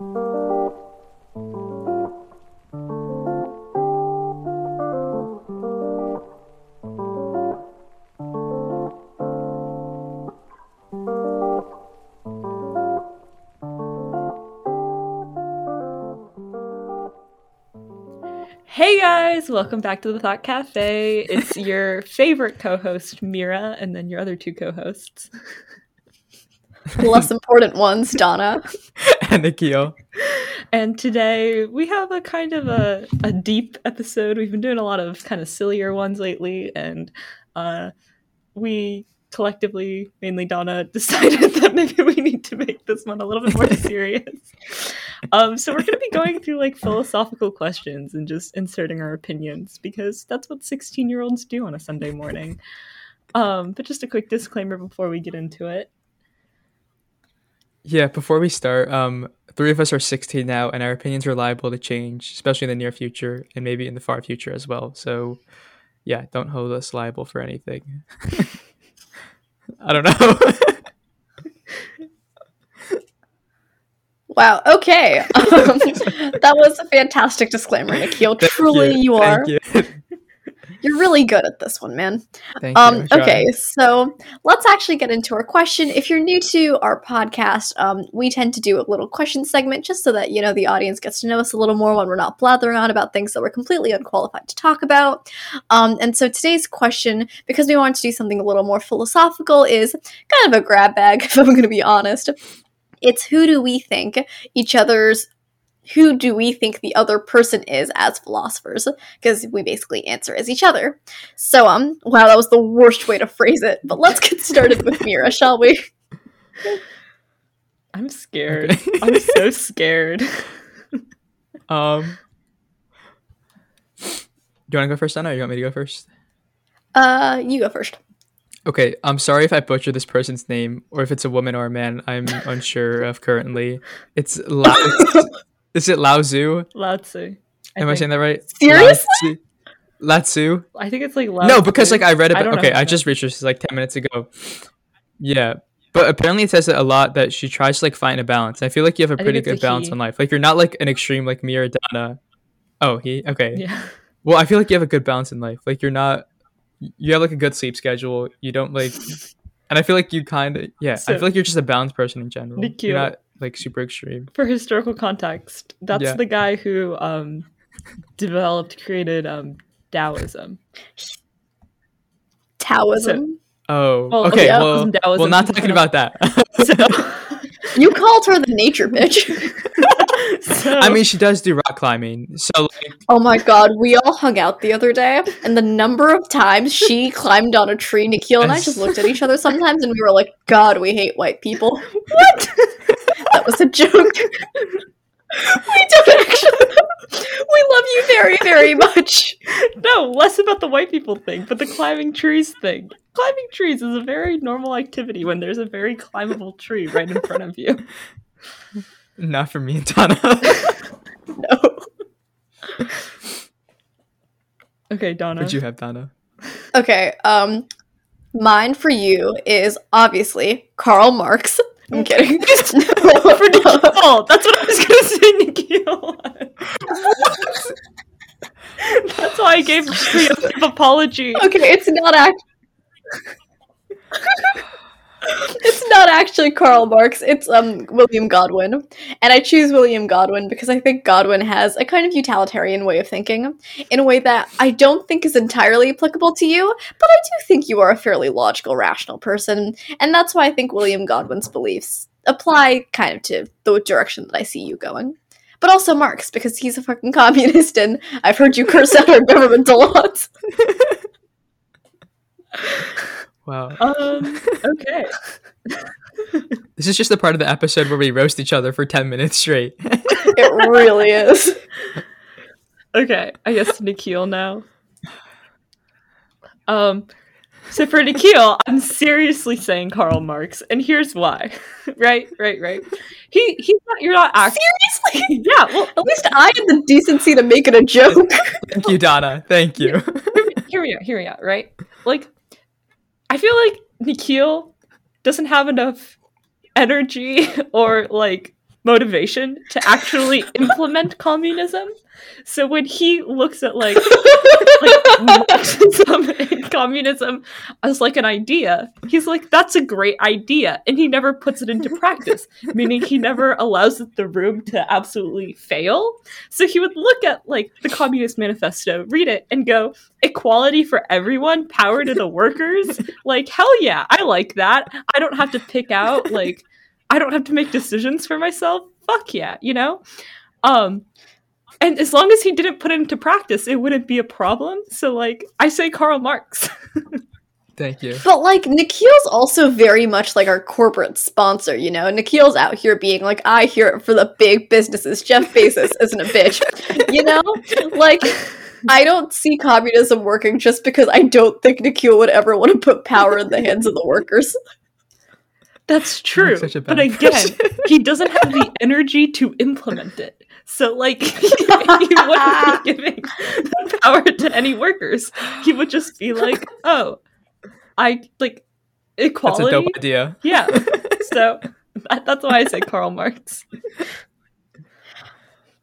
Hey guys, welcome back to the Thought Cafe. It's your favorite co-host Mira, and then your other two co-hosts. Less important ones, Donna. And Nikhil. And today we have a kind of a, a deep episode. We've been doing a lot of kind of sillier ones lately, and uh, we collectively, mainly Donna, decided that maybe we need to make this one a little bit more serious. um, so we're going to be going through like philosophical questions and just inserting our opinions because that's what 16 year olds do on a Sunday morning. Um, but just a quick disclaimer before we get into it. Yeah, before we start, um, three of us are 16 now, and our opinions are liable to change, especially in the near future and maybe in the far future as well. So, yeah, don't hold us liable for anything. I don't know. wow. Okay. Um, that was a fantastic disclaimer, Nikhil. Truly, you, you are. You. You're really good at this one, man. Thank um, you. Okay, so let's actually get into our question. If you're new to our podcast, um, we tend to do a little question segment just so that you know the audience gets to know us a little more when we're not blathering on about things that we're completely unqualified to talk about. Um, and so today's question, because we want to do something a little more philosophical, is kind of a grab bag. If I'm going to be honest, it's who do we think each other's who do we think the other person is as philosophers? Because we basically answer as each other. So, um, wow, that was the worst way to phrase it. But let's get started with Mira, shall we? I'm scared. Okay. I'm so scared. um, do you want to go first, Anna, or you want me to go first? Uh, you go first. Okay, I'm sorry if I butcher this person's name or if it's a woman or a man. I'm unsure of currently. It's La- is it Lao Tzu? Lao Tzu. I Am I saying that right? Seriously? Lao Tzu? I think it's like Lao No, because like I read it. I okay, I just reached this like ten minutes ago. Yeah, but apparently it says it a lot that she tries to like find a balance. I feel like you have a pretty good balance in life. Like you're not like an extreme like me or Donna. Oh, he okay. Yeah. Well, I feel like you have a good balance in life. Like you're not. You have like a good sleep schedule. You don't like. And I feel like you kind of yeah. So, I feel like you're just a balanced person in general. You're not like super extreme. For historical context, that's yeah. the guy who um, developed, created um, Taoism. Taoism. So, oh, well, okay. Yeah, well, well, not talking about that. so, you called her the nature bitch. so, I mean, she does do rock climbing. So, like, oh my god, we all hung out the other day, and the number of times she climbed on a tree, Nikhil and I just looked at each other sometimes, and we were like, "God, we hate white people." What? that was a joke. we don't actually. We love you very, very much. No, less about the white people thing, but the climbing trees thing. Climbing trees is a very normal activity when there's a very climbable tree right in front of you. Not for me, Donna. no. Okay, Donna. What'd you have, Donna? Okay, um, mine for you is obviously Karl Marx. I'm kidding. for Nikhil. That's what I was gonna say, Nikhil. That's why I gave the apology. Okay, it's not actually. It's not actually Karl Marx. It's um William Godwin, and I choose William Godwin because I think Godwin has a kind of utilitarian way of thinking, in a way that I don't think is entirely applicable to you, but I do think you are a fairly logical, rational person, and that's why I think William Godwin's beliefs apply kind of to the direction that I see you going. But also Marx because he's a fucking communist, and I've heard you curse out our government a lot. Wow. Um. Okay. this is just the part of the episode where we roast each other for ten minutes straight. it really is. Okay, I guess Nikhil now. Um. So for Nikhil, I'm seriously saying Karl Marx, and here's why. right, right, right. He he's not. You're not actually seriously. Yeah. Well, at least I had the decency to make it a joke. Thank you, Donna. Thank you. Here we are. Here we are. Right. Like I feel like Nikhil doesn't have enough energy or like motivation to actually implement communism. So when he looks at like, like Marxism and communism as like an idea, he's like, "That's a great idea," and he never puts it into practice. meaning he never allows the room to absolutely fail. So he would look at like the Communist Manifesto, read it, and go, "Equality for everyone, power to the workers." like hell yeah, I like that. I don't have to pick out like I don't have to make decisions for myself. Fuck yeah, you know? Um and as long as he didn't put it into practice, it wouldn't be a problem. So like I say Karl Marx. Thank you. But like Nikhil's also very much like our corporate sponsor, you know. Nikhil's out here being like, I hear it for the big businesses. Jeff Bezos isn't a bitch. You know? Like I don't see communism working just because I don't think Nikhil would ever want to put power in the hands of the workers. That's true. such a But again, person. he doesn't have the energy to implement it. So like he wouldn't be giving the power to any workers. He would just be like, "Oh, I like That's a equality." dope idea. Yeah. So that, that's why I say Karl Marx.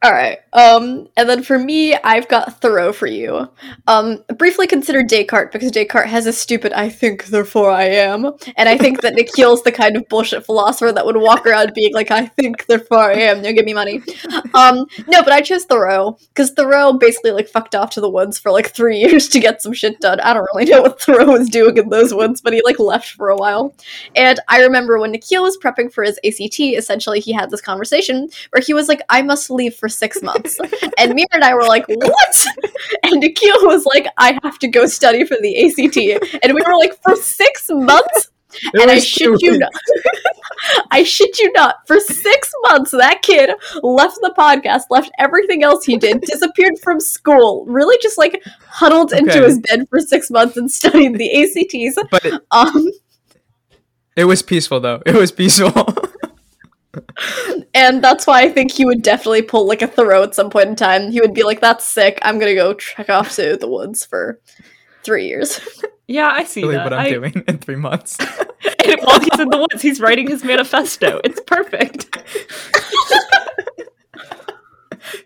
All right. Um, and then for me, I've got Thoreau for you. Um, briefly consider Descartes because Descartes has a stupid "I think, therefore I am," and I think that Nikhil's the kind of bullshit philosopher that would walk around being like, "I think, therefore I am." Now give me money. Um, no, but I chose Thoreau because Thoreau basically like fucked off to the woods for like three years to get some shit done. I don't really know what Thoreau was doing in those woods, but he like left for a while. And I remember when Nikhil was prepping for his ACT, essentially he had this conversation where he was like, I must leave for six months. and Mira and I were like, What? And Nikhil was like, I have to go study for the ACT. And we were like, For six months? It and I shit two you not. I shit you not. For six months, that kid left the podcast, left everything else he did, disappeared from school, really just like huddled into his bed for six months and studied the ACTs. But it, Um, it was peaceful though. It was peaceful. and that's why I think he would definitely pull like a Thoreau at some point in time. He would be like, "That's sick. I'm gonna go trek off to the woods for three years." Yeah, I see really that. what I'm I- doing in three months. And while he's in the woods, he's writing his manifesto. It's perfect.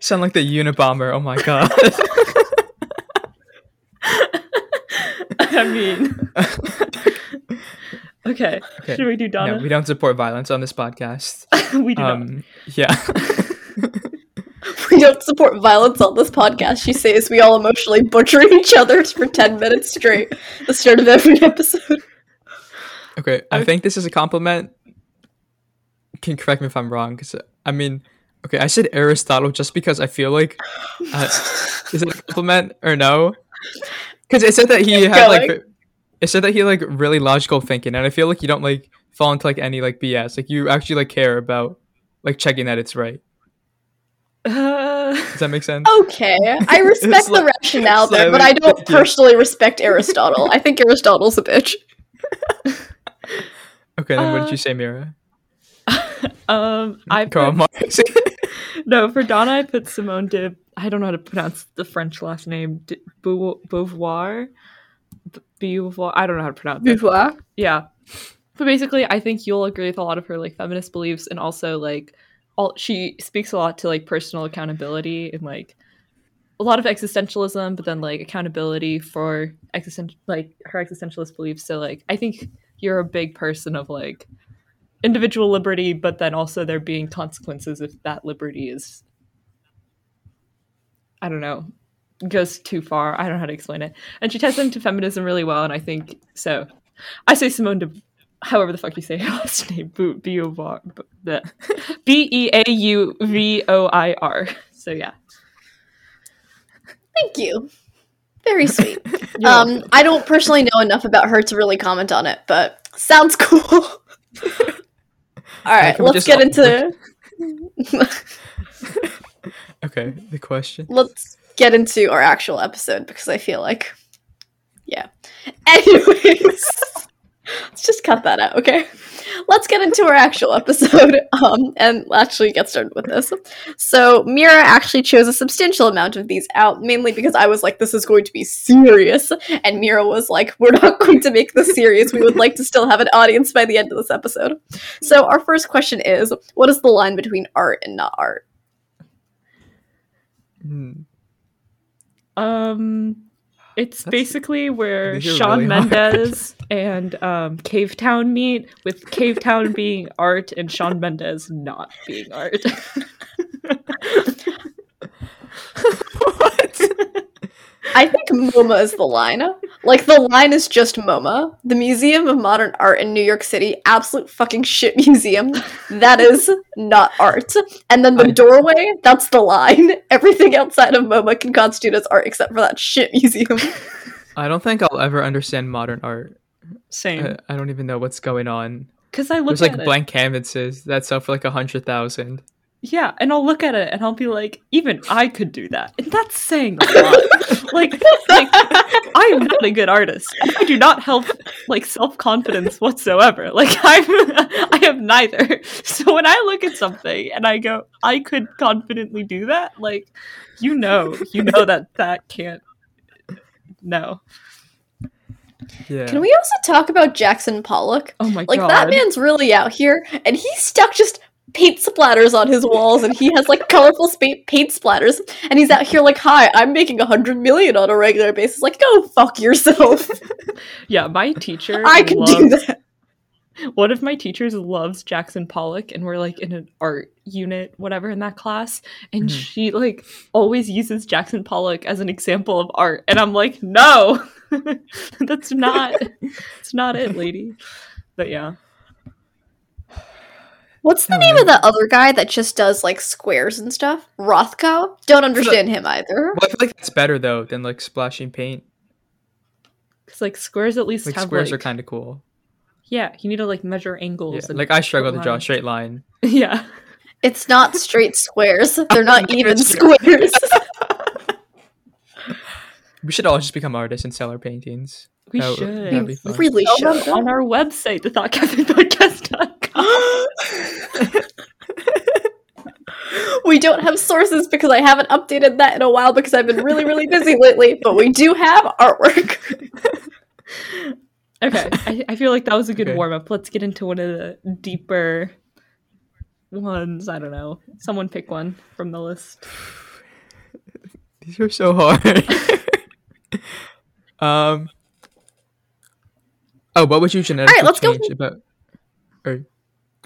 Sound like the Unabomber. Oh my god. I mean, okay. Okay. Should we do no, Donna? we don't support violence on this podcast. we do not. Um, yeah. we don't support violence on this podcast. She says we all emotionally butcher each other for ten minutes straight. The start of every episode. okay, I I- think this is a compliment. Can correct me if I'm wrong, because I mean, okay, I said Aristotle just because I feel like uh, is it a compliment or no? Because it said that he had like going. It said that he like really logical thinking, and I feel like you don't like fall into like any like BS. Like you actually like care about like checking that it's right. Uh, Does that make sense? Okay, I respect the like- rationale there, but I don't personally respect Aristotle. I think Aristotle's a bitch. Okay, then what did uh, you say, Mira? um, I Karl put, Marx. no for Donna. I put Simone de. I don't know how to pronounce the French last name. De, Beauvoir. B- Beauvoir. I don't know how to pronounce it. Yeah. But basically, I think you'll agree with a lot of her like feminist beliefs, and also like all she speaks a lot to like personal accountability and like a lot of existentialism, but then like accountability for existential like her existentialist beliefs. So like I think you're a big person of like individual liberty, but then also there being consequences if that liberty is I don't know goes too far. I don't know how to explain it. And she ties into feminism really well, and I think so. I say Simone de, however the fuck you say her last name, Beauvoir, B E A U V O I R. So yeah, Thank you. Very sweet. Um. I don't personally know enough about her to really comment on it, but sounds cool. All right, can let's get all- into okay, the question. let's get into our actual episode because I feel like, yeah. Anyways, Let's just cut that out, okay? Let's get into our actual episode um, and actually get started with this. So, Mira actually chose a substantial amount of these out, mainly because I was like, this is going to be serious. And Mira was like, we're not going to make this serious. We would like to still have an audience by the end of this episode. So, our first question is what is the line between art and not art? Hmm. Um, it's That's- basically where Shawn really. Mendes and um, Cavetown meet, with Cavetown being art and Shawn Mendes not being art. what? I think MoMA is the line. Like the line is just MoMA, the Museum of Modern Art in New York City, absolute fucking shit museum. That is not art. And then the I- doorway, that's the line. Everything outside of MoMA can constitute as art except for that shit museum. I don't think I'll ever understand modern art. Same, I, I don't even know what's going on. because I look There's at like it. blank canvases that sell for like a hundred thousand. Yeah, and I'll look at it and I'll be like, even I could do that, and that's saying a lot. like, like I am not a good artist. I do not help like self confidence whatsoever. Like I'm, I have neither. So when I look at something and I go, I could confidently do that, like, you know, you know that that can't. No. Yeah. Can we also talk about Jackson Pollock? Oh my Like god. Like that man's really out here, and he stuck just paint splatters on his walls, and he has like colorful spa- paint splatters, and he's out here like, "Hi, I'm making a hundred million on a regular basis." Like, go fuck yourself. Yeah, my teacher. I could do that. one of my teachers loves Jackson Pollock, and we're like in an art unit, whatever, in that class, and Mhm. she like always uses Jackson Pollock as an example of art, and I'm like, no, that's not, it's not it, lady. But yeah, What's the Oh, name man. of the other guy that just does like squares and stuff? Rothko? Don't understand him either. Well, I feel like that's better though than like splashing paint. because like squares at least Like have squares like, are kind of cool. yeah, you need to like measure Yeah. angles. and Like I struggle to draw a lines. straight line. yeah, It's not straight squares. They're not Not even squares. We should all just become artists and sell our paintings. we That would- should. that'd be we fun. really Sell them should. on our website, thethoughtcafepodcast.com. we don't have sources because I haven't updated that in a while because I've been really, really busy lately. But we do have artwork. Okay, I, I feel like that was a good Okay. warm up. Let's get into one of the deeper ones. I don't know. Someone pick one from the list. These are so hard. um. Oh, what would you genetically let's go- change about, or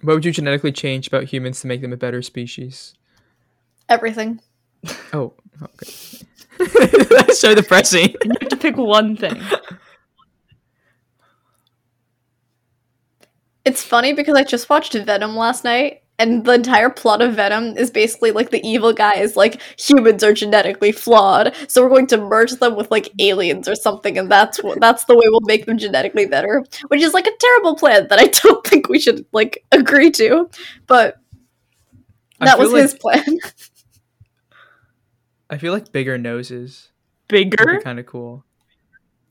what would you genetically change about humans to make them a better species? Everything. Oh, okay. That's so depressing. You have to pick one thing. It's funny because I just watched Venom last night, and the entire plot of Venom is basically like the evil guy is like humans are genetically flawed, so we're going to merge them with like aliens or something, and that's what that's the way we'll make them genetically better. Which is like a terrible plan that I don't think we should like agree to, but that was like- his plan. I feel like bigger noses Bigger? kind of cool,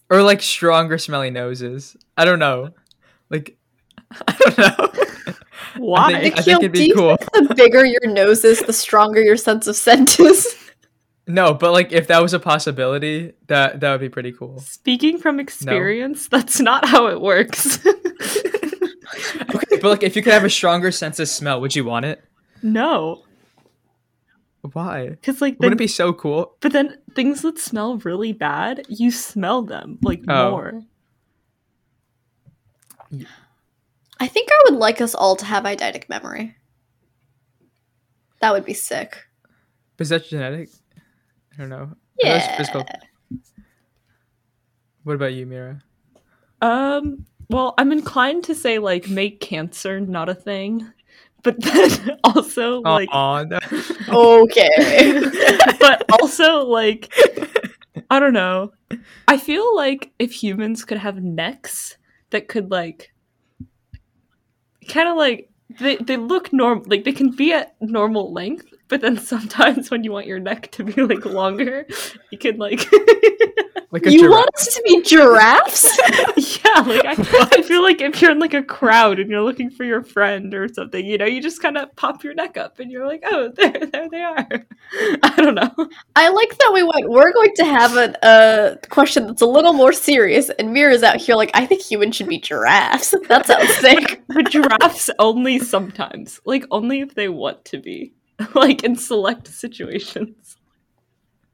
or like stronger smelly noses. I don't know. Like, I don't know. Why? I think, I think it'd be cool. the bigger your nose is, the stronger your sense of scent is. No, but like if that was a possibility, that that would be pretty cool. Speaking from experience, that's not how it works. Okay, but like if you could have a stronger sense of smell, would you want it? no, Why? because like, Wouldn't it be so cool? but then things that smell really bad, you smell them like Oh. more. I think I would like us all to have eidetic memory. That would be sick. Is that genetic? I don't know. I know Yeah. physical. What about you, Mira? Um, well, I'm inclined to say like make cancer not a thing, but then also like, Aw, no. Okay. but also like, I don't know. I feel like if humans could have necks that could like, kind of like they they look normal, like they can be at normal length, but then sometimes when you want your neck to be like longer, you can like Like a You giraffe. want us to be giraffes? yeah, like I, I feel like if you're in like a crowd and you're looking for your friend or something, you know, you just kind of pop your neck up and you're like, oh, there, there they are. I don't know. I like that we went. We're going to have a, a question that's a little more serious, and Mira's out here like, I think humans should be giraffes. That sounds sick. But giraffes only sometimes, like only if they want to be, like in select situations.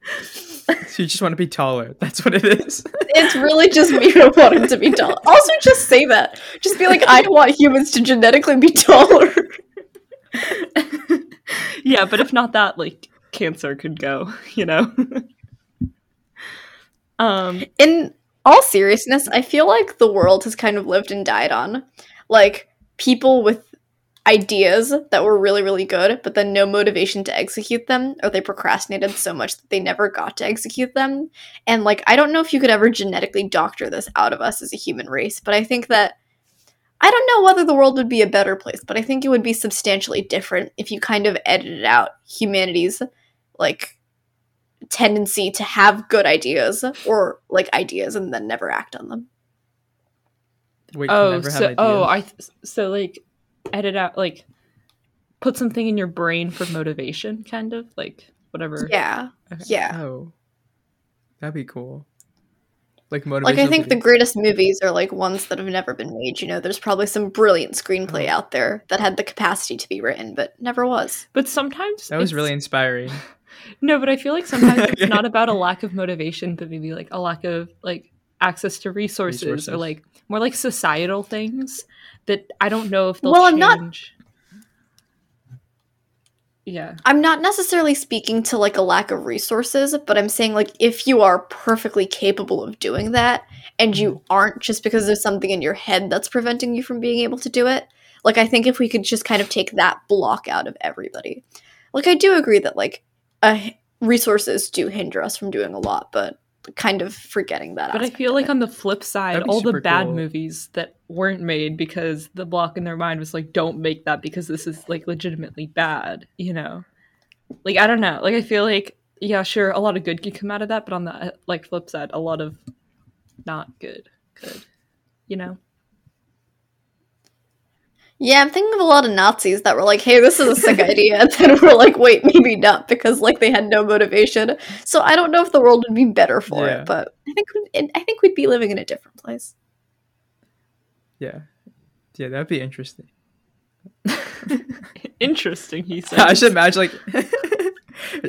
So you just want to be taller. That's what it is. It's really just Mira wanting to be tall. Also, just say that. Just be like, I want humans to genetically be taller. yeah, but if not that, like cancer could go, you know. um, In all seriousness, I feel like the world has kind of lived and died on like people with ideas that were really, really good, but then no motivation to execute them, or they procrastinated so much that they never got to execute them. And like, I don't know if you could ever genetically doctor this out of us as a human race, but I think that I don't know whether the world would be a better place, but I think it would be substantially different if you kind of edited out humanity's like tendency to have good ideas or like ideas and then never act on them. We can oh, never have so oh, ideas. oh, I th- so like edit out like put something in your brain for motivation, kind of like whatever. Yeah. Okay. Yeah. Oh, that'd be cool. Like Like. I think the greatest movies are like ones that have never been made. You know, there's probably some brilliant screenplay uh-huh. out there that had the capacity to be written but never was. But sometimes that was really inspiring. no. But I feel like sometimes it's not about a lack of motivation, but maybe like a lack of like access to resources, Resources. or like more like societal things that I don't know if they'll Well, I'm not- change. Yeah. I'm not necessarily speaking to like a lack of resources, but I'm saying like if you are perfectly capable of doing that and you aren't just because there's something in your head that's preventing you from being able to do it, like I think if we could just kind of take that block out of everybody. Like I do agree that like uh, resources do hinder us from doing a lot, but kind of forgetting that. But I feel like it. on the flip side, all the bad cool. movies that weren't made because the block in their mind was like, don't make that because this is like legitimately bad, you know? Like, I don't know. Like, I feel like, yeah, sure, a lot of good could come out of that, but on the like flip side, a lot of not good could, you know? Yeah, I'm thinking of a lot of Nazis that were like, "Hey, this is a sick idea," and then we're like, "Wait, maybe not," because like they had no motivation. So I don't know if the world would be better for Yeah. it, but I think we'd, I think we'd be living in a different place. Yeah, yeah, that'd be interesting. Interesting, he said. I should imagine like.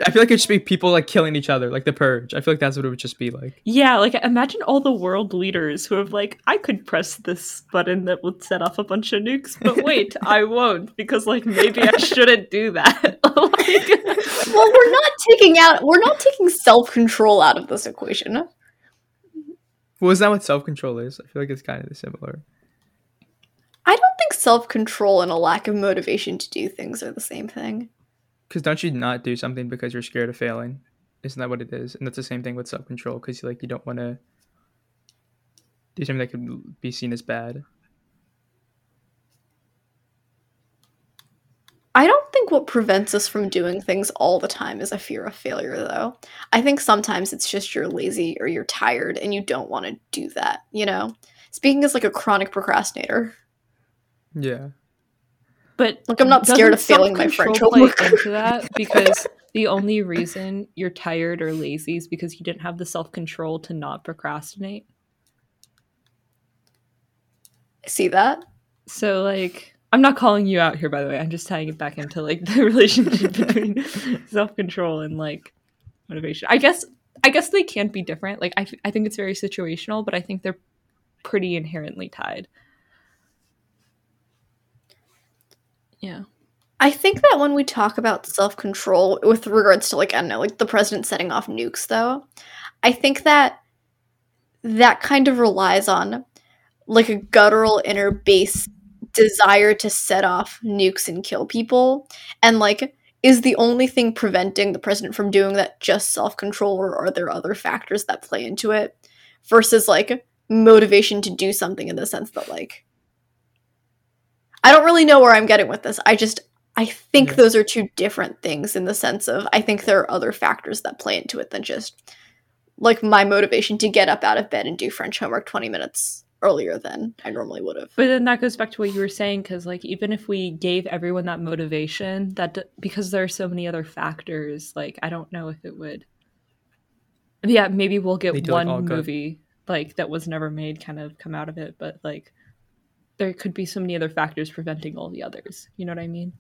I feel like it should be people like killing each other, like the purge. I feel like that's what it would just be like. Yeah, like imagine all the world leaders who have like, I could press this button that would set off a bunch of nukes, but wait, I won't because like maybe I shouldn't do that. Like- Well, we're not taking out, we're not taking self control out of this equation. Well, is that what self control is? I feel like it's kind of similar. I don't think self control and a lack of motivation to do things are the same thing. Because don't you not do something because you're scared of failing? Isn't that what it is? And that's the same thing with self control because you like you don't want to do something that could be seen as bad. I don't think what prevents us from doing things all the time is a fear of failure, though. I think sometimes it's just you're lazy or you're tired and you don't want to do that, you know? Speaking as like a chronic procrastinator. Yeah. But Like, I'm not scared of failing my French homework. into that because the only reason you're tired or lazy is because you didn't have the self control to not procrastinate. See that? So like I'm not calling you out here by the way. I'm just tying it back into like the relationship between self-control and like motivation. I guess I guess they can't be different. Like I, I think it's very situational, but I think they're pretty inherently tied. Yeah. I think that when we talk about self control with regards to, like, I don't know, like the president setting off nukes, though, I think that that kind of relies on like a guttural inner base desire to set off nukes and kill people. And, like, is the only thing preventing the president from doing that just self control, or are there other factors that play into it? Versus, like, motivation to do something in the sense that, like, I don't really know where I'm getting with this. I just I think Yeah. those are two different things in the sense of I think there are other factors that play into it than just like my motivation to get up out of bed and do French homework 20 minutes earlier than I normally would have. But then that goes back to what you were saying, because like even if we gave everyone that motivation, that d- because there are so many other factors, like I don't know if it would. Yeah, maybe we'll get do, like, all one movie like that was never made, kind of come out of it, but like there could be so many other factors preventing all the others. You know what I mean?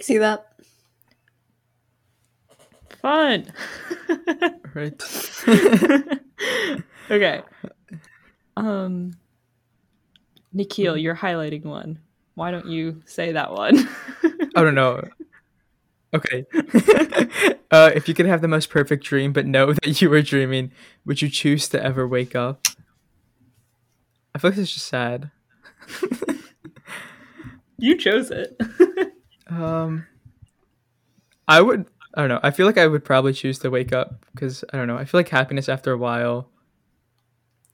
See that? Fun. Right. okay. Um, Nikhil, you're highlighting one. Why don't you say that one? I don't know. Okay. uh, if you could have the most perfect dream, but know that you were dreaming, would you choose to ever wake up? I feel like it's just sad. you chose it. Um, I would. I don't know. I feel like I would probably choose to wake up because I don't know. I feel like happiness after a while.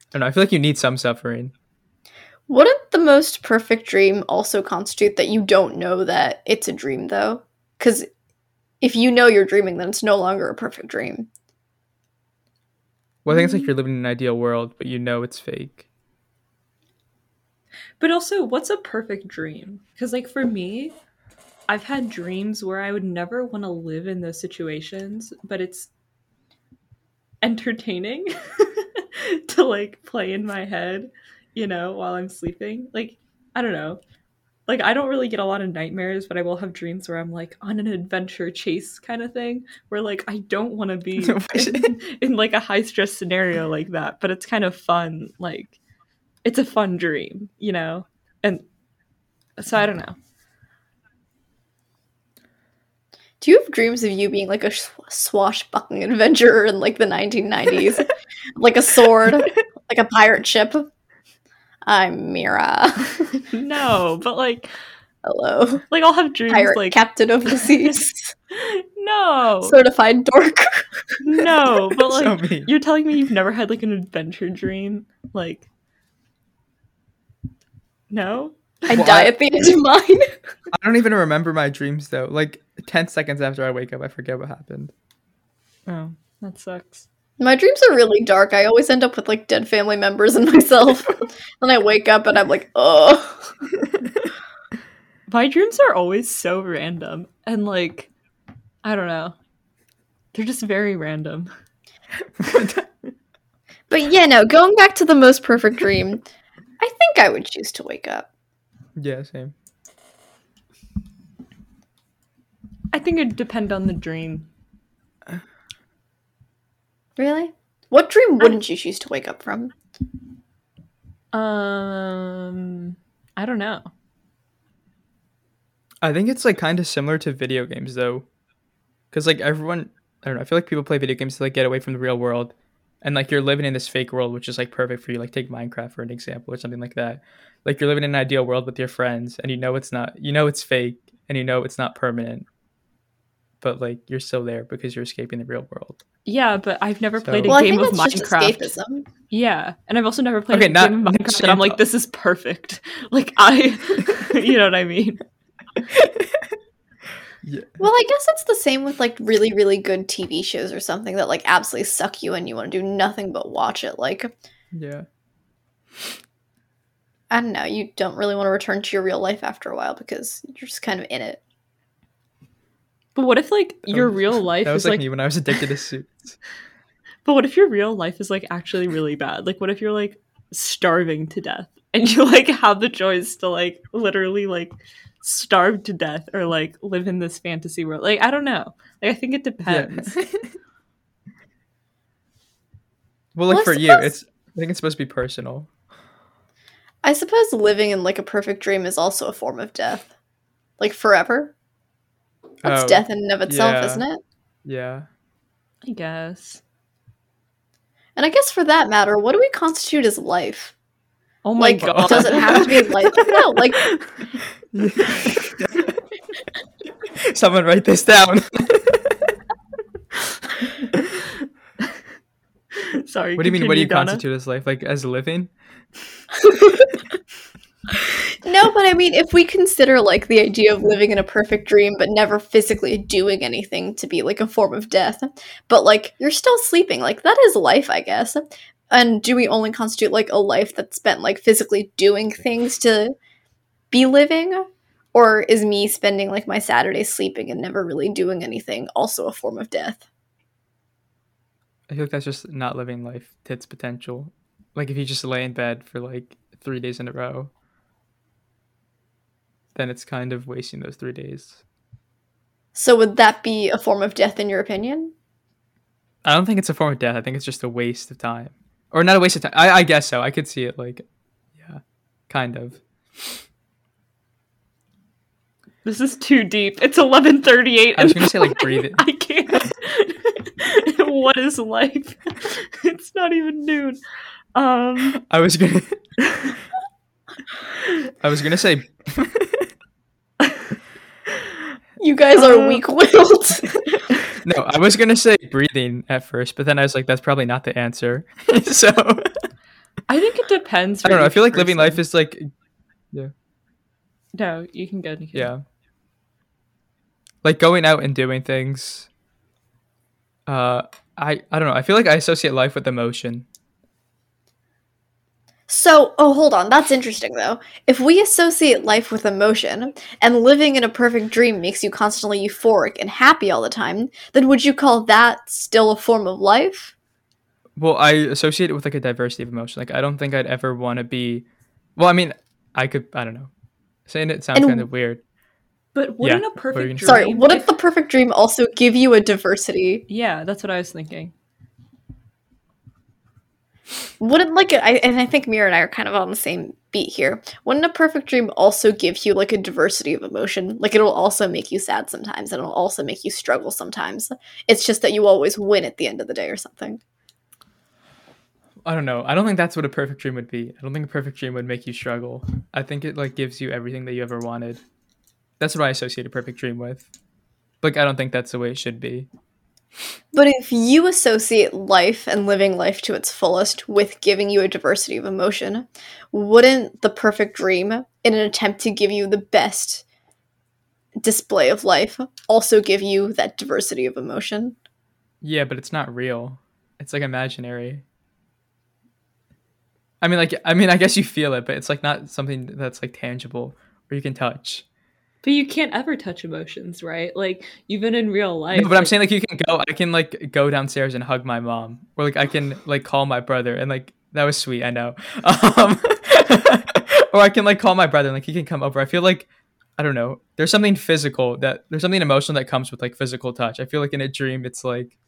I don't know. I feel like you need some suffering. Wouldn't the most perfect dream also constitute that you don't know that it's a dream though? Cuz if you know you're dreaming then it's no longer a perfect dream. Well, I think it's like you're living in an ideal world, but you know it's fake. But also, what's a perfect dream? Because, like, for me, I've had dreams where I would never want to live in those situations, but it's entertaining to, like, play in my head, you know, while I'm sleeping. Like, I don't know. Like, I don't really get a lot of nightmares, but I will have dreams where I'm, like, on an adventure chase kind of thing, where, like, I don't want to be in, in, like, a high stress scenario like that, but it's kind of fun. Like, it's a fun dream, you know? And so I don't know. Do you have dreams of you being like a swashbuckling adventurer in like the 1990s? like a sword, like a pirate ship? I'm Mira. no, but like Hello. like I'll have dreams Pirate like captain of the seas. no. Certified dork. no, but like so you're telling me you've never had like an adventure dream? Like No? I Well, die I- at the end of mine. I don't even remember my dreams though. Like ten seconds after I wake up, I forget what happened. Oh, that sucks. My dreams are really dark. I always end up with like dead family members and myself. then I wake up and I'm like, oh. My dreams are always so random and like I don't know. They're just very random. But yeah, no, going back to the most perfect dream, I think I would choose to wake up. yeah, same. I think it'd depend on the dream. Really? What dream wouldn't you choose to wake up from? Um I don't know. I think it's like kind of similar to video games though, because like everyone, I don't know. I feel like people play video games to like get away from the real world, and like you're living in this fake world, which is like perfect for you. Like take Minecraft for an example or something like that. Like you're living in an ideal world with your friends, and you know it's not, you know it's fake, and you know it's not permanent, but like you're still there because you're escaping the real world. Yeah, but I've never So- played a Well, I game think of that's just Minecraft. escapism. Yeah, and I've also never played Okay, a not- game of Minecraft that I'm like, this is perfect. Like I, you know what I mean? Yeah. Well, I guess it's the same with like really, really good TV shows or something that like absolutely suck you and you want to do nothing but watch it. Like, Yeah. I don't know, you don't really want to return to your real life after a while because you're just kind of in it. But what if like your Um, real life That was is like, like? me when I was addicted to suits. But what if your real life is like actually really bad? Like, what if you're like starving to death and you like have the choice to like literally like starve to death or like live in this fantasy world? Like, I don't know. Like, I think it Yeah. depends. well, like Well, I for you, it's I think it's supposed to be personal. I suppose living in like a perfect dream is also a form of death. Like forever. That's Oh, death in and of itself, yeah. isn't it? Yeah. I guess. And I guess for that matter, what do we constitute as life? Oh my like, god! does it have to be life? No, like Someone write this down. Sorry. what do you mean? What do you Donna. constitute as life? Like as living? no, but but I mean, if we consider like the idea of living in a perfect dream but never physically doing anything to be like a form of death, but like you're still sleeping, like that is life, I guess. And do we only constitute like a life that's spent like physically doing things to be living? Or is me spending like my Saturday sleeping and never really doing anything also a form of death? I feel like that's just not living life to its potential. Like if you just lay in bed for like three days in a row, then it's kind of wasting those three days. So would that be a form of death in your opinion? I don't think it's a form of death. I think it's just a waste of time, or not a waste of time. I, I guess so. I could see it like, yeah, kind of. This is too deep. It's eleven thirty eight. I was gonna say like breathe it. I can't. what is life? it's not even noon. Um, I was gonna. I was gonna say. You guys are Uh, weak willed. no, I was gonna say breathing at first, but then I was like, that's probably not the answer. so I think it depends. I don't know. I feel like living life is like, Yeah. No, you can go. Nikki. yeah, like going out and doing things. Uh, I I don't know. I feel like I associate life with emotion. So, oh, hold on. That's interesting, though. If we associate life with emotion, and living in a perfect dream makes you constantly euphoric and happy all the time, then would you call that still a form of life? Well, I associate it with like a diversity of emotion. Like I don't think I'd ever want to be. Well, I mean, I could. I don't know. Saying it sounds And- kind of weird. But wouldn't Yeah, a what were you perfect dream? Sorry, wouldn't the perfect dream also give you a diversity? Yeah, that's what I was thinking. Wouldn't like I and I think Mira and I are kind of on the same beat here. Wouldn't a perfect dream also give you like a diversity of emotion? Like it'll also make you sad sometimes, and it'll also make you struggle sometimes. It's just that you always win at the end of the day or something. I don't know. I don't think that's what a perfect dream would be. I don't think a perfect dream would make you struggle. I think it like gives you everything that you ever wanted. That's what I associate a perfect dream with. Like I don't think that's the way it should be. But if you associate life and living life to its fullest with giving you a diversity of emotion, wouldn't the perfect dream, in an attempt to give you the best display of life, also give you that diversity of emotion? Yeah, but it's not real. It's like imaginary. I mean like I mean I guess you feel it, but it's like not something that's like tangible or you can touch. But you can't ever touch emotions, right? Like even in real life. No, but I'm saying like you can go I can like go downstairs and hug my mom. Or like I can like call my brother and like that was sweet, I know. Um or I can like call my brother and like he can come over. I feel like I don't know. There's something physical that there's something emotional that comes with like physical touch. I feel like in a dream it's like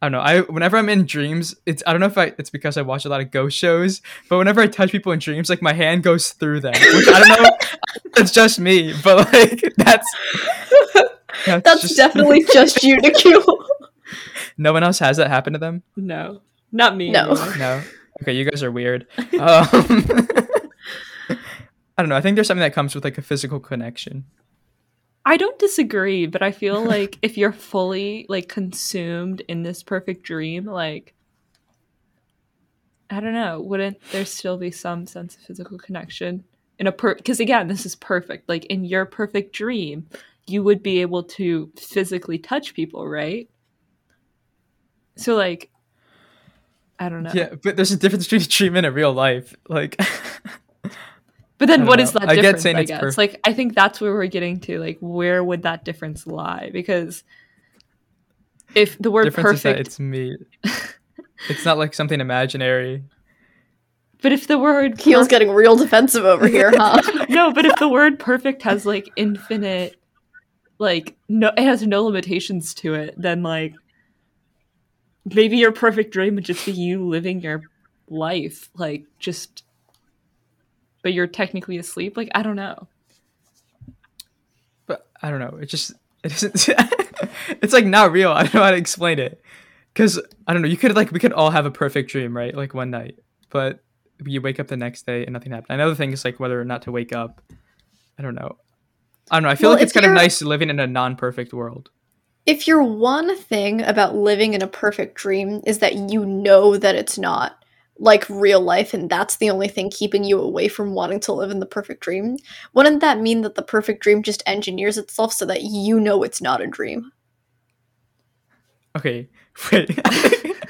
I don't know. I whenever I'm in dreams, it's I don't know if I it's because I watch a lot of ghost shows, but whenever I touch people in dreams, like my hand goes through them. Which I don't know. it's just me, but like that's That's just- definitely just you, Nikhil. no one else has that happen to them. no, not me. No. anyway. No. Okay, you guys are weird. Um, I don't know. I think there's something that comes with like a physical connection. I don't disagree, but I feel like if you're fully like consumed in this perfect dream, like I don't know, wouldn't there still be some sense of physical connection in a per? Because again, this is perfect. Like in your perfect dream, you would be able to physically touch people, right? So like, I don't know. Yeah, but there's a difference between treatment and real life. Like, But then what is know. that I get difference? saying I it's guess. perfect. Like I think that's where we're getting to. Like where would that difference lie? Because if the word difference is perfect it's me. it's not like something imaginary. But if the word Keel's perf- getting real defensive over here, huh? No, but if the word perfect has like infinite like no it has no limitations to it, then like maybe your perfect dream would just be you living your life like just but you're technically asleep. Like I don't know. But I don't know. It just it isn't. it's like not real. I don't know how to explain it. Cause I don't know. You could like we could all have a perfect dream, right? Like one night, but you wake up the next day and nothing happened. I know the thing is like whether or not to wake up. I don't know. I don't know. I feel Well, like it's kind of nice living in a non-perfect world. if your one thing about living in a perfect dream is that you know that it's not like real life and that's the only thing keeping you away from wanting to live in the perfect dream, wouldn't that mean that the perfect dream just engineers itself so that you know it's not a dream? Okay, wait.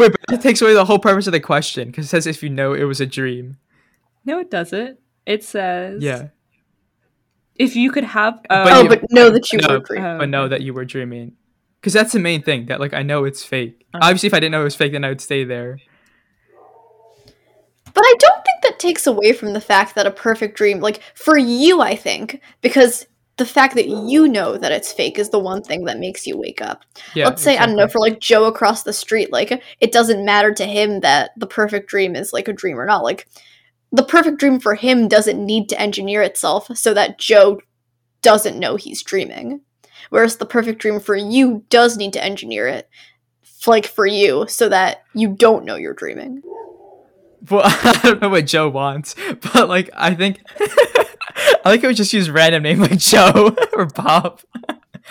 wait, but that takes away the whole purpose of the question because it says if you know it was a dream. No, it doesn't. It says Yeah. if you could have But oh, you- but know that you no, were dreaming. Oh, but know that you were dreaming. Because that's the main thing. That like I know it's fake. Uh. Obviously, if I didn't know it was fake, then I would stay there. But I don't think that takes away from the fact that a perfect dream, like for you, I think, because the fact that you know that it's fake is the one thing that makes you wake up. Yeah. Let's say, I don't know, for like Joe across the street, like it doesn't matter to him that the perfect dream is like a dream or not. Like the perfect dream for him doesn't need to engineer itself so that Joe doesn't know he's dreaming. Whereas the perfect dream for you does need to engineer it, like for you, so that you don't know you're dreaming. Well, I don't know what Joe wants, but like I think I like it would just use random name like Joe or Bob.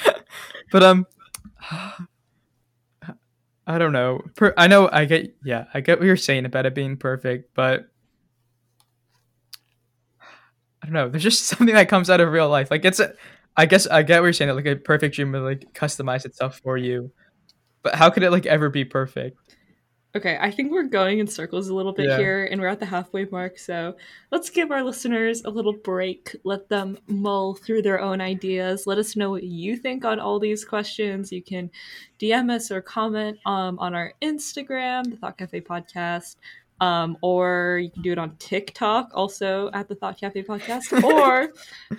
but um, I don't know. Per- I know I get yeah I get what you're saying about it being perfect, but I don't know. There's just something that comes out of real life. Like it's a, I guess I get what you're saying. That like a perfect dream would like customize itself for you, but how could it like ever be perfect? Okay, I think we're going in circles a little bit Yeah. here, and we're at the halfway mark. So let's give our listeners a little break. Let them mull through their own ideas. Let us know what you think on all these questions. You can DM us or comment um, on our Instagram, the Thought Cafe Podcast, um, or you can do it on TikTok, also at the Thought Cafe Podcast. or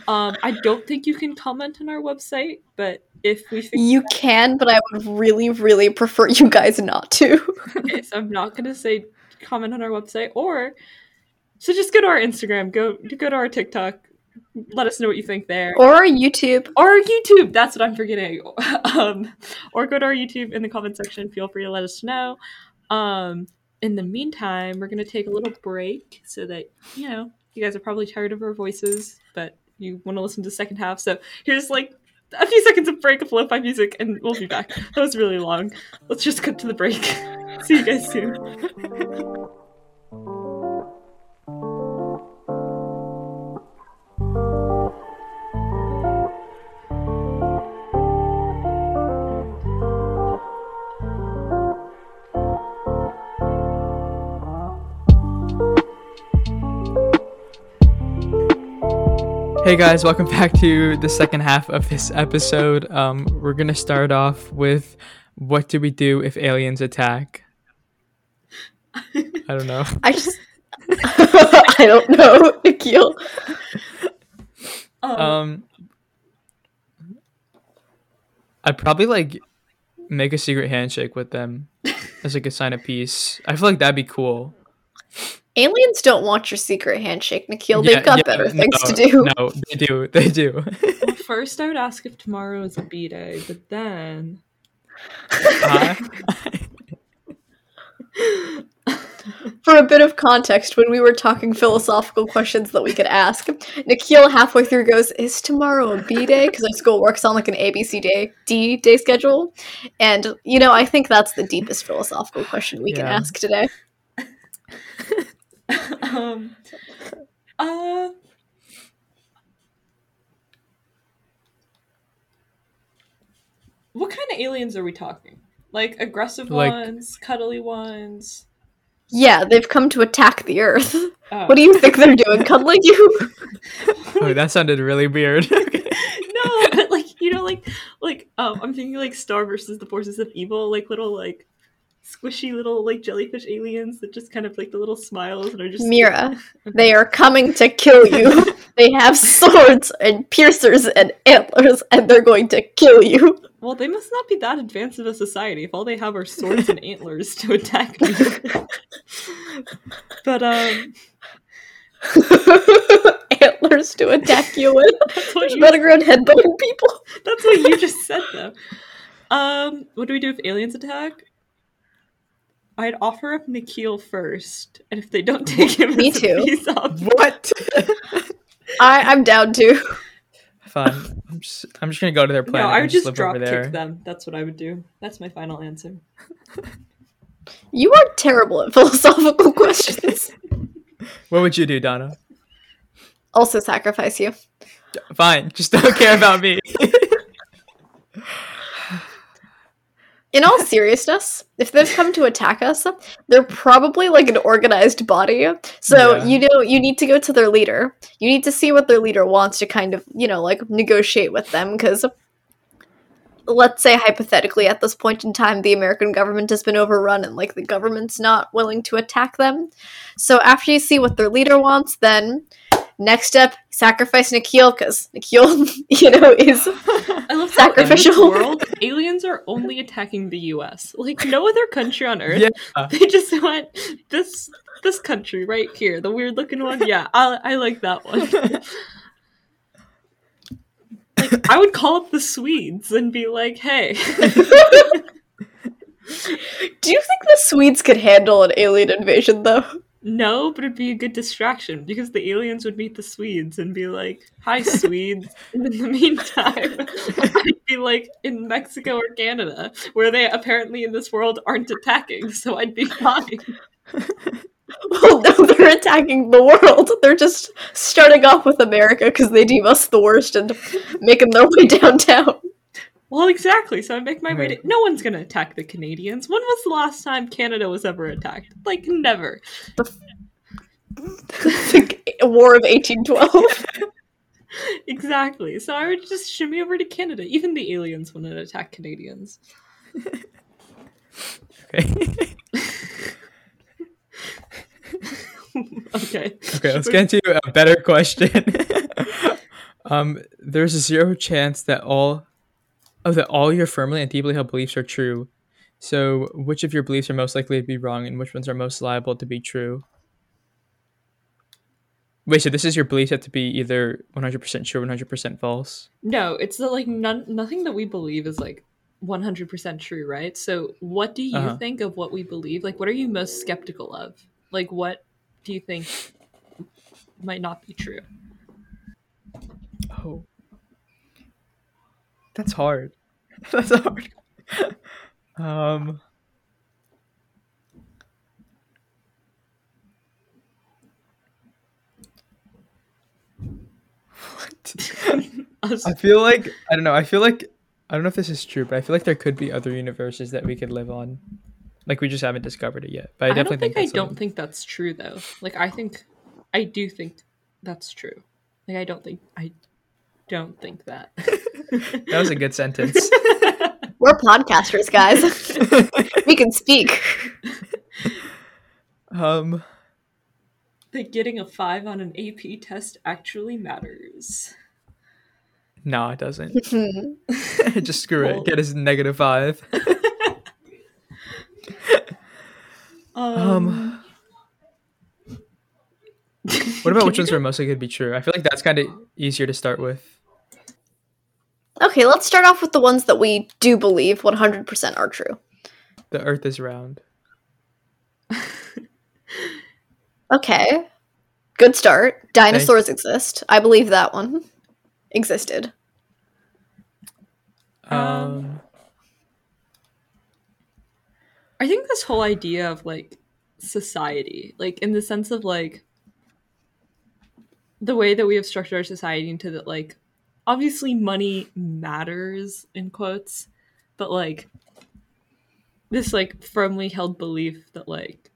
um, I don't think you can comment on our website, but if we You can, but I would really, really prefer you guys not to. okay, so I'm not gonna say comment on our website or so just go to our Instagram, go go to our TikTok, let us know what you think there. or YouTube. Or YouTube, that's what I'm forgetting. um, or go to our YouTube in the comment section. Feel free to let us know. Um, in the meantime, we're gonna take a little break so that you know you guys are probably tired of our voices, but you want to listen to the second half. So here's like a few seconds of break of lo-fi music, and we'll be back. That was really long. Let's just cut to the break. See you guys soon. Hey guys, welcome back to the second half of this episode. Um, we're gonna start off with what do we do if aliens attack? I don't know. I just. I don't know, Nikhil. Um, Um, I'd probably like make a secret handshake with them as like a sign of peace. I feel like that'd be cool. Aliens don't want your secret handshake, Nikhil. They've got yeah, better things to do. No, they do. They do. well, first, I would ask if tomorrow is a B day, but then. Uh, For a bit of context, when we were talking philosophical questions that we could ask, Nikhil halfway through goes, "Is tomorrow a B day?" Because our school works on like an A B C day D day schedule, and you know I think that's the deepest philosophical question we can ask today. um. Uh. What kind of aliens are we talking? Like aggressive Like- ones, cuddly ones. Yeah, they've come to attack the Earth. Oh. What do you think they're doing? Cuddling you? oh, that sounded really weird. no, but like you know, like like um, I'm thinking like Star versus the Forces of Evil, like little like squishy little like jellyfish aliens that just kind of like the little smiles and are just Mira, they are coming to kill you. they have swords and piercers and antlers, and they're going to kill you. Well, they must not be that advanced of a society if all they have are swords and antlers to attack me. but um, antlers to attack you with. that's what you and headbutting people. that's what you just said though. Um, what do we do if aliens attack? I'd offer up Nikhil first, and if they don't take him, Me as a too. peace what? I, I'm down to. Fine. I'm just, I'm just gonna go to their planet. No, I would just live drop kick them. That's what I would do. That's my final answer. You are terrible at philosophical questions. What would you do, Donna? also sacrifice you. Fine, just don't care about me. In all seriousness, if they've come to attack us, they're probably like an organized body. So Yeah. you know you need to go to their leader. You need to see what their leader wants to kind of, you know, like negotiate with them because let's say hypothetically at this point in time the American government has been overrun and like the government's not willing to attack them. So after you see what their leader wants, then next step sacrifice Nikhil because Nikhil, you know, is I love how in this Sacrificial. world, aliens are only attacking the U.S. Like no other country on Earth. yeah. They just want this this country right here, the weird looking one. Yeah, I, I like that one. like I would call up the Swedes and be like, "Hey, Do you think the Swedes could handle an alien invasion though? No," but it'd be a good distraction because the aliens would meet the Swedes and be like, "Hi, Swedes." and in the meantime, I'd be like in Mexico or Canada, where they apparently in this world aren't attacking, so I'd be fine. Well, no, they're attacking the world. They're just starting off with America because they deem us the worst and making their way downtown. Well, exactly. So I make my way to. No one's gonna attack the Canadians. When was the last time Canada was ever attacked? Like never. the War of 1812. Exactly. So I would just shimmy over to Canada. Even the aliens wouldn't attack Canadians. Okay. okay. okay, let's get into a better question. um, there's a zero chance that all of that all your firmly and deeply held beliefs are true. So, which of your beliefs are most likely to be wrong, and which ones are most liable to be true? Wait, so this is your beliefs have to be either 100% true, 100% false. No, it's that like none. Nothing that we believe is like. 100% true, right? So, what do you Uh-huh. think of what we believe? Like, what are you most skeptical of? Like, what do you think might not be true? Oh, that's hard. That's hard. um. What? I feel like I don't know. I feel like I don't know if this is true, but I feel like there could be other universes that we could live on. Like we just haven't discovered it yet. But I I, definitely don't think, think, I don't think that's true though. Like I think I do think that's true. Like I don't think I don't think that. That was a good sentence. We're podcasters, guys. we can speak. um. that getting a 5 on an AP test actually matters. No, it doesn't. Just screw Well- it. Get his negative five. Um. What about which ones are mostly going to be true? I feel like that's kind of easier to start with. Okay, let's start off with the ones that we do believe 100% are true. The Earth is round. Okay. Good start. Dinosaurs exist. I believe that one existed. Um. Um, I think this whole idea of like society, like in the sense of like the way that we have structured our society into that, like obviously money matters in quotes, but like this like firmly held belief that like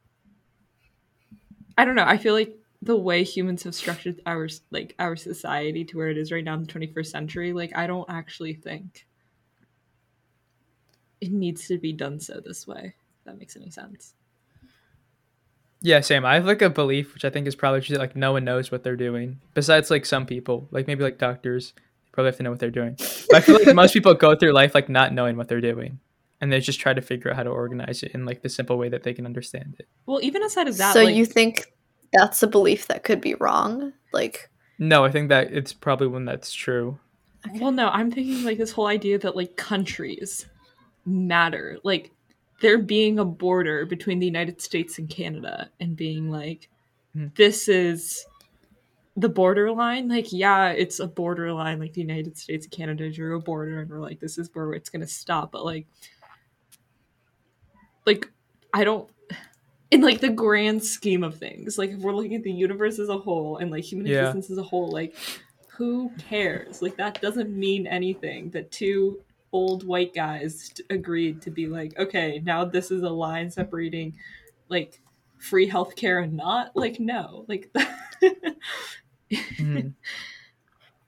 I don't know, I feel like the way humans have structured our like our society to where it is right now in the 21st century, like I don't actually think it needs to be done so this way. If that makes any sense. Yeah, same. I have like a belief, which I think is probably just like no one knows what they're doing. Besides, like some people, like maybe like doctors, probably have to know what they're doing. But I feel like most people go through life like not knowing what they're doing, and they just try to figure out how to organize it in like the simple way that they can understand it. Well, even aside of that, so like, you think that's a belief that could be wrong? Like, No, I think that it's probably one that's true. well, no, I'm thinking like this whole idea that like countries matter, like there being a border between the United States and Canada, and being like, Hmm. this is the borderline. Like, yeah, it's a borderline. Like the United States and Canada drew a border, and we're like, this is where it's gonna stop. But like, like I don't in like the grand scheme of things, like if we're looking at the universe as a whole and like human Yeah. existence as a whole, like who cares? Like that doesn't mean anything that two old white guys t- agreed to be like, okay, now this is a line separating like free healthcare and not like no. Like Mhm.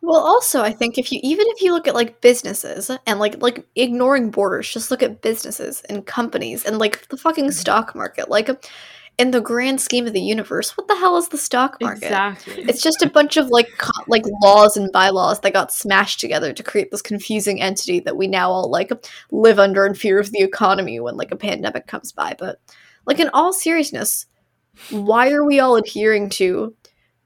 Well, also, I think if you even if you look at like businesses and like like ignoring borders, just look at businesses and companies and like the fucking stock market. Like in the grand scheme of the universe, what the hell is the stock market? exactly. It's just a bunch of like co- like laws and bylaws that got smashed together to create this confusing entity that we now all like live under in fear of the economy when like a pandemic comes by. But like in all seriousness, why are we all adhering to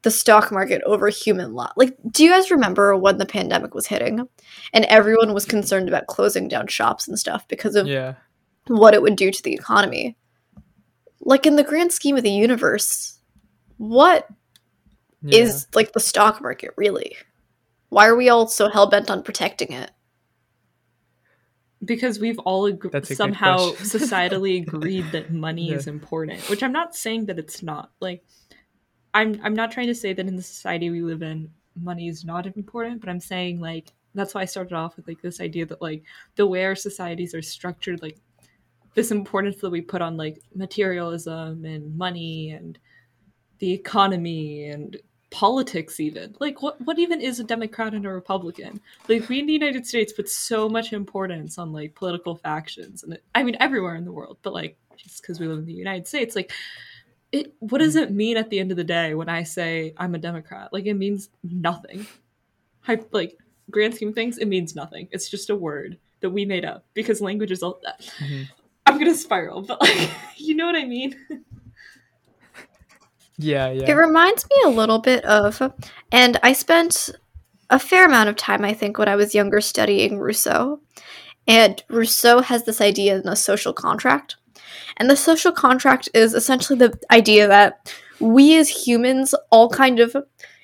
the stock market over human law? Like, do you guys remember when the pandemic was hitting and everyone was concerned about closing down shops and stuff because of yeah. what it would do to the economy? Like in the grand scheme of the universe, what yeah. is like the stock market really? Why are we all so hell bent on protecting it? because we've all ag- That's a good somehow question. societally agreed that money Yeah. is important which i'm not saying that it's not like i'm i'm not trying to say that in the society we live in money is not important but i'm saying like that's why i started off with like this idea that like the way our societies are structured like this importance that we put on like materialism and money and the economy and politics even. Like what what even is a democrat and a republican? Like we in the united states put so much importance on like political factions and it, i mean everywhere in the world but like just because we live in the united states like it what does it mean at the end of the day when i say i'm a democrat like it means nothing I, like grand scheme of things it means nothing it's just a word that we made up because language is all Mhm. i'm gonna spiral but like you know what i mean Yeah, yeah. It reminds me a little bit of, and I spent a fair amount of time, I think, when I was younger studying Rousseau. And Rousseau has this idea in a social contract. And the social contract is essentially the idea that we as humans all kind of,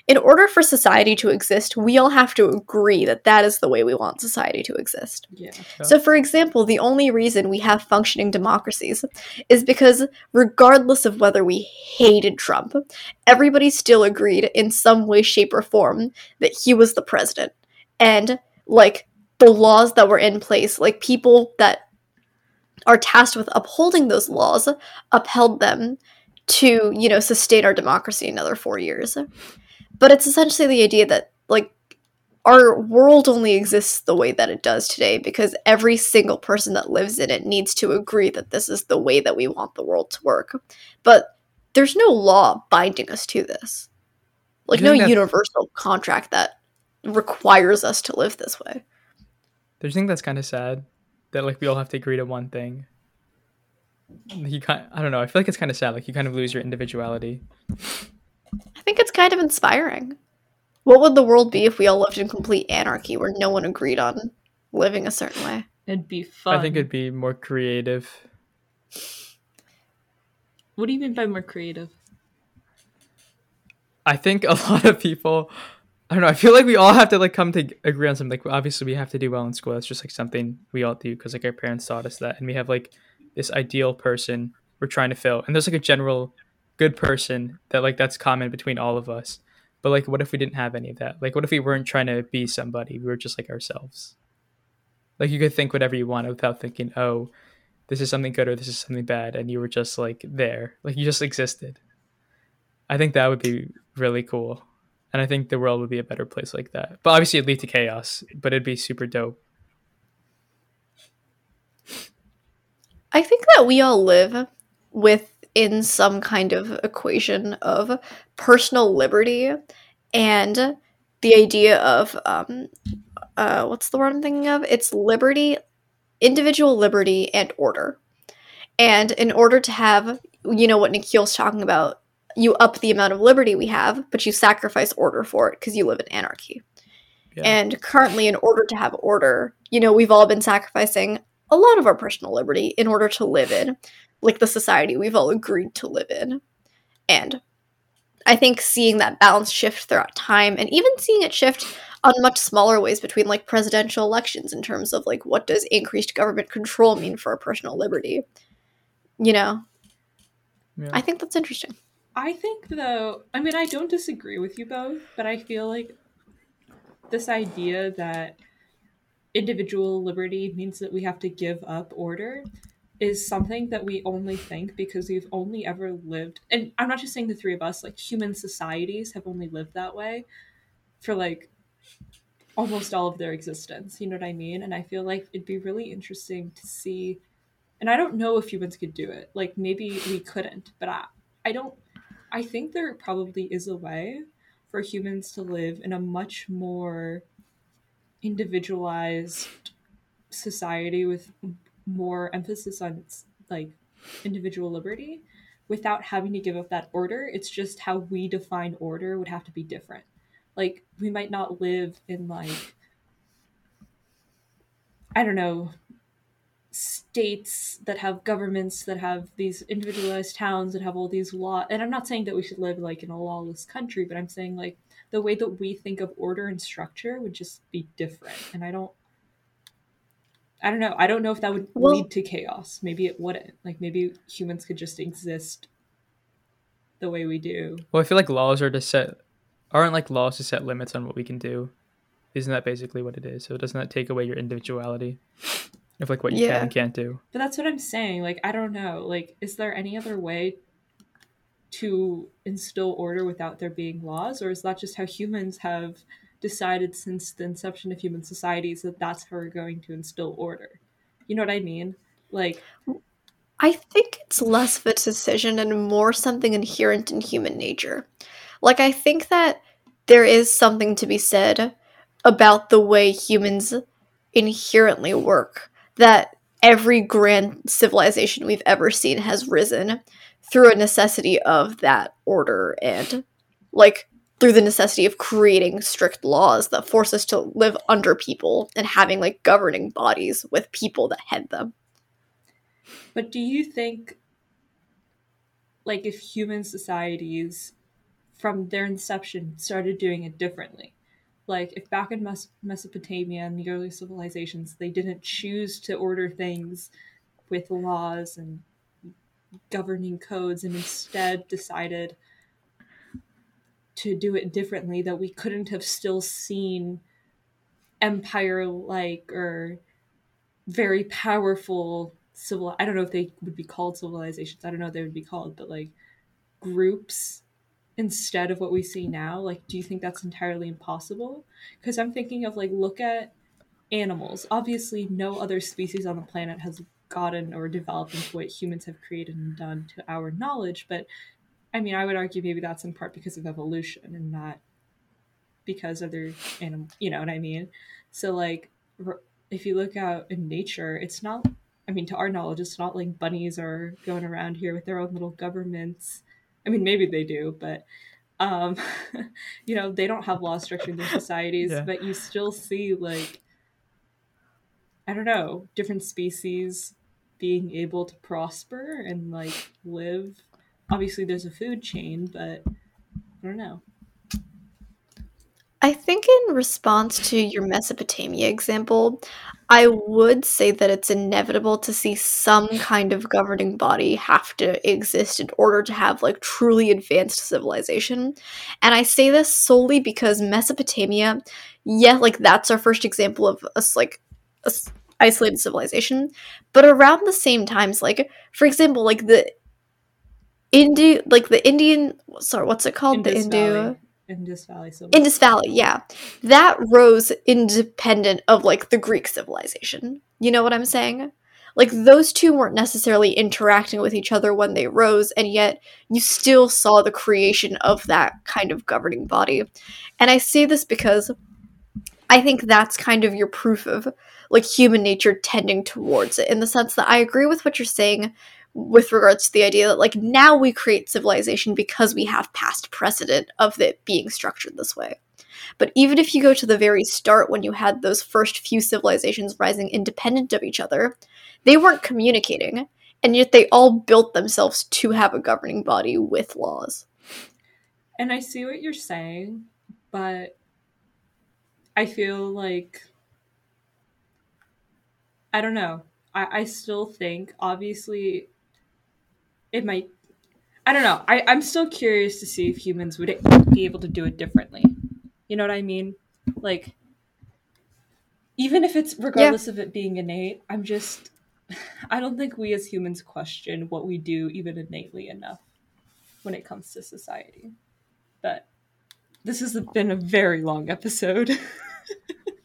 in order for society to exist, we all have to agree that that is the way we want society to exist. yeah So, for example, the only reason we have functioning democracies is because, regardless of whether we hated Trump, everybody still agreed in some way, shape, or form that he was the president. And, like, the laws that were in place, like, people that are tasked with upholding those laws upheld them to, you know, sustain our democracy another four years. But it's essentially the idea that, like, our world only exists the way that it does today because every single person that lives in it needs to agree that this is the way that we want the world to work. But there's no law binding us to this. Like no universal contract that requires us to live this way. Don't you think that's kind of sad that like we all have to agree to one thing? You kind I don't know. I feel like it's kind of sad. Like you kind of lose your individuality. I think it's kind of inspiring. What would the world be if we all lived in complete anarchy where no one agreed on living a certain way? it'd be fun I think it'd be more creative. what do you mean by more creative I think a lot of people. I don't know. I feel like we all have to like come to agree on something. Like obviously we have to do well in school. That's just like something we all do because like our parents taught us that, and we have like this ideal person we're trying to fill, and there's like a general good person that like that's common between all of us. But like, what if we didn't have any of that? Like, what if we weren't trying to be somebody? We were just like ourselves. Like you could think whatever you want without thinking, oh, this is something good or this is something bad, and you were just like there, like you just existed. I think that would be really cool. And I think the world would be a better place like that. But obviously it'd lead to chaos, but it'd be super dope. I think that we all live within some kind of equation of personal liberty and the idea of um uh what's the word I'm thinking of? It's liberty, individual liberty and order. And in order to have you know what Nikhil's talking about, you up the amount of liberty we have, but you sacrifice order for it because you live in anarchy. Yeah. And currently, in order to have order, you know, we've all been sacrificing a lot of our personal liberty in order to live in, like the society we've all agreed to live in. And I think seeing that balance shift throughout time and even seeing it shift on much smaller ways between like presidential elections in terms of like what does increased government control mean for our personal liberty you know, Yeah. I think that's interesting. I think though, I mean, I don't disagree with you both, but I feel like this idea that individual liberty means that we have to give up order is something that we only think because we've only ever lived and I'm not just saying the three of us, like human societies have only lived that way for like almost all of their existence. You know what I mean? And I feel like it'd be really interesting to see and I don't know if humans could do it. Like maybe we couldn't, but I I don't I think there probably is a way for humans to live in a much more individualized society with more emphasis on like individual liberty without having to give up that order. It's just how we define order would have to be different. Like we might not live in like I don't know states that have governments that have these individualized towns that have all these law and i'm not saying that we should live like in a lawless country but i'm saying like the way that we think of order and structure would just be different and i don't i don't know i don't know if that would Well- lead to chaos maybe it wouldn't like maybe humans could just exist the way we do Well, I feel like laws are to set aren't like laws to set limits on what we can do. Isn't that basically what it is? So doesn't that take away your individuality of like what you Yeah. can and can't do? But that's what I'm saying. Like, I don't know. Like, is there any other way to instill order without there being laws? Or is that just how humans have decided since the inception of human societies that that's how we're going to instill order? You know what I mean? Like, I think it's less of a decision and more something inherent in human nature. Like, I think that there is something to be said about the way humans inherently work, that every grand civilization we've ever seen has risen through a necessity of that order and, like, through the necessity of creating strict laws that force us to live under people and having, like, governing bodies with people that head them. but do you think, like, if human societies from their inception started doing it differently? Like, if back in Mes- Mesopotamia and the early civilizations, they didn't choose to order things with laws and governing codes and instead decided to do it differently, that we couldn't have still seen empire like or very powerful civil I don't know if they would be called civilizations. I don't know what they would be called, but like groups instead of what we see now. Like do you think that's entirely impossible? Cuz I'm thinking of like look at animals. Obviously no other species on the planet has gotten or developed into what humans have created and done to our knowledge, but I mean, I would argue maybe that's in part because of evolution and not because other their animal, you know what I mean? So like if you look out in nature, it's not I mean, to our knowledge, it's not like bunnies are going around here with their own little governments. I mean, maybe they do, but um, you know, they don't have laws structuring their societies, Yeah. but you still see like I don't know, different species being able to prosper and like live. Obviously, there's a food chain, but I don't know. I think in response to your Mesopotamia example, I would say that it's inevitable to see some kind of governing body have to exist in order to have like truly advanced civilization. And I say this solely because Mesopotamia, yeah, like that's our first example of us like a s- isolated civilization, but around the same times like for example, like the Indu like the Indian sorry, what's it called? Indus the Indu Valley, Indus Valley. So Indus Valley, yeah. That rose independent of like the Greek civilization. You know what I'm saying? Like those two weren't necessarily interacting with each other when they rose, and yet you still saw the creation of that kind of governing body. And I say this because I think that's kind of your proof of like human nature tending towards it in the sense that I agree with what you're saying with regards to the idea that like now we create civilization because we have past precedent of it being structured this way. But even if you go to the very start when you had those first few civilizations rising independent of each other, they weren't communicating, and yet they all built themselves to have a governing body with laws. And I see what you're saying, but I feel like I don't know. I, I still think obviously it might. I don't know. I, I'm still curious to see if humans would be able to do it differently. You know what I mean? Like, even if it's regardless yeah. of it being innate, I'm just. I don't think we as humans question what we do even innately enough when it comes to society. But this has been a very long episode.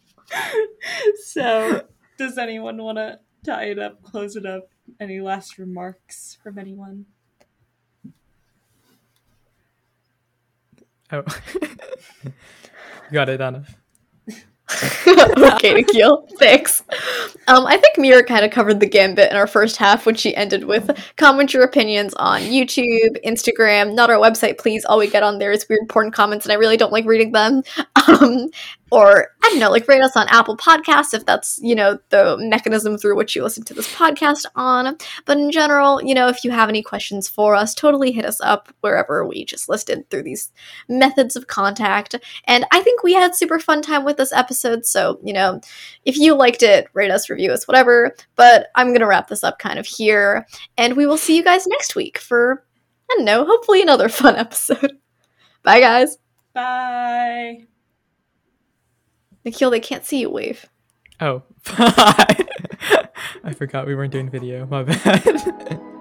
so, does anyone want to tie it up, close it up? Any last remarks from anyone? Oh. Got it, Anna. okay, Nikhil. Thanks. Um, I think Mira kind of covered the gambit in our first half when she ended with comment your opinions on YouTube, Instagram, not our website, please. All we get on there is weird porn comments, and I really don't like reading them. Um, or I don't know, like rate us on Apple Podcasts if that's, you know, the mechanism through which you listen to this podcast on. But in general, you know, if you have any questions for us, totally hit us up wherever we just listed through these methods of contact. And I think we had super fun time with this episode. So, you know, if you liked it, rate us, review us, whatever. But I'm going to wrap this up kind of here. And we will see you guys next week for, I don't know, hopefully another fun episode. Bye, guys. Bye. Nikhil, they can't see you wave. Oh, I forgot we weren't doing video. My bad.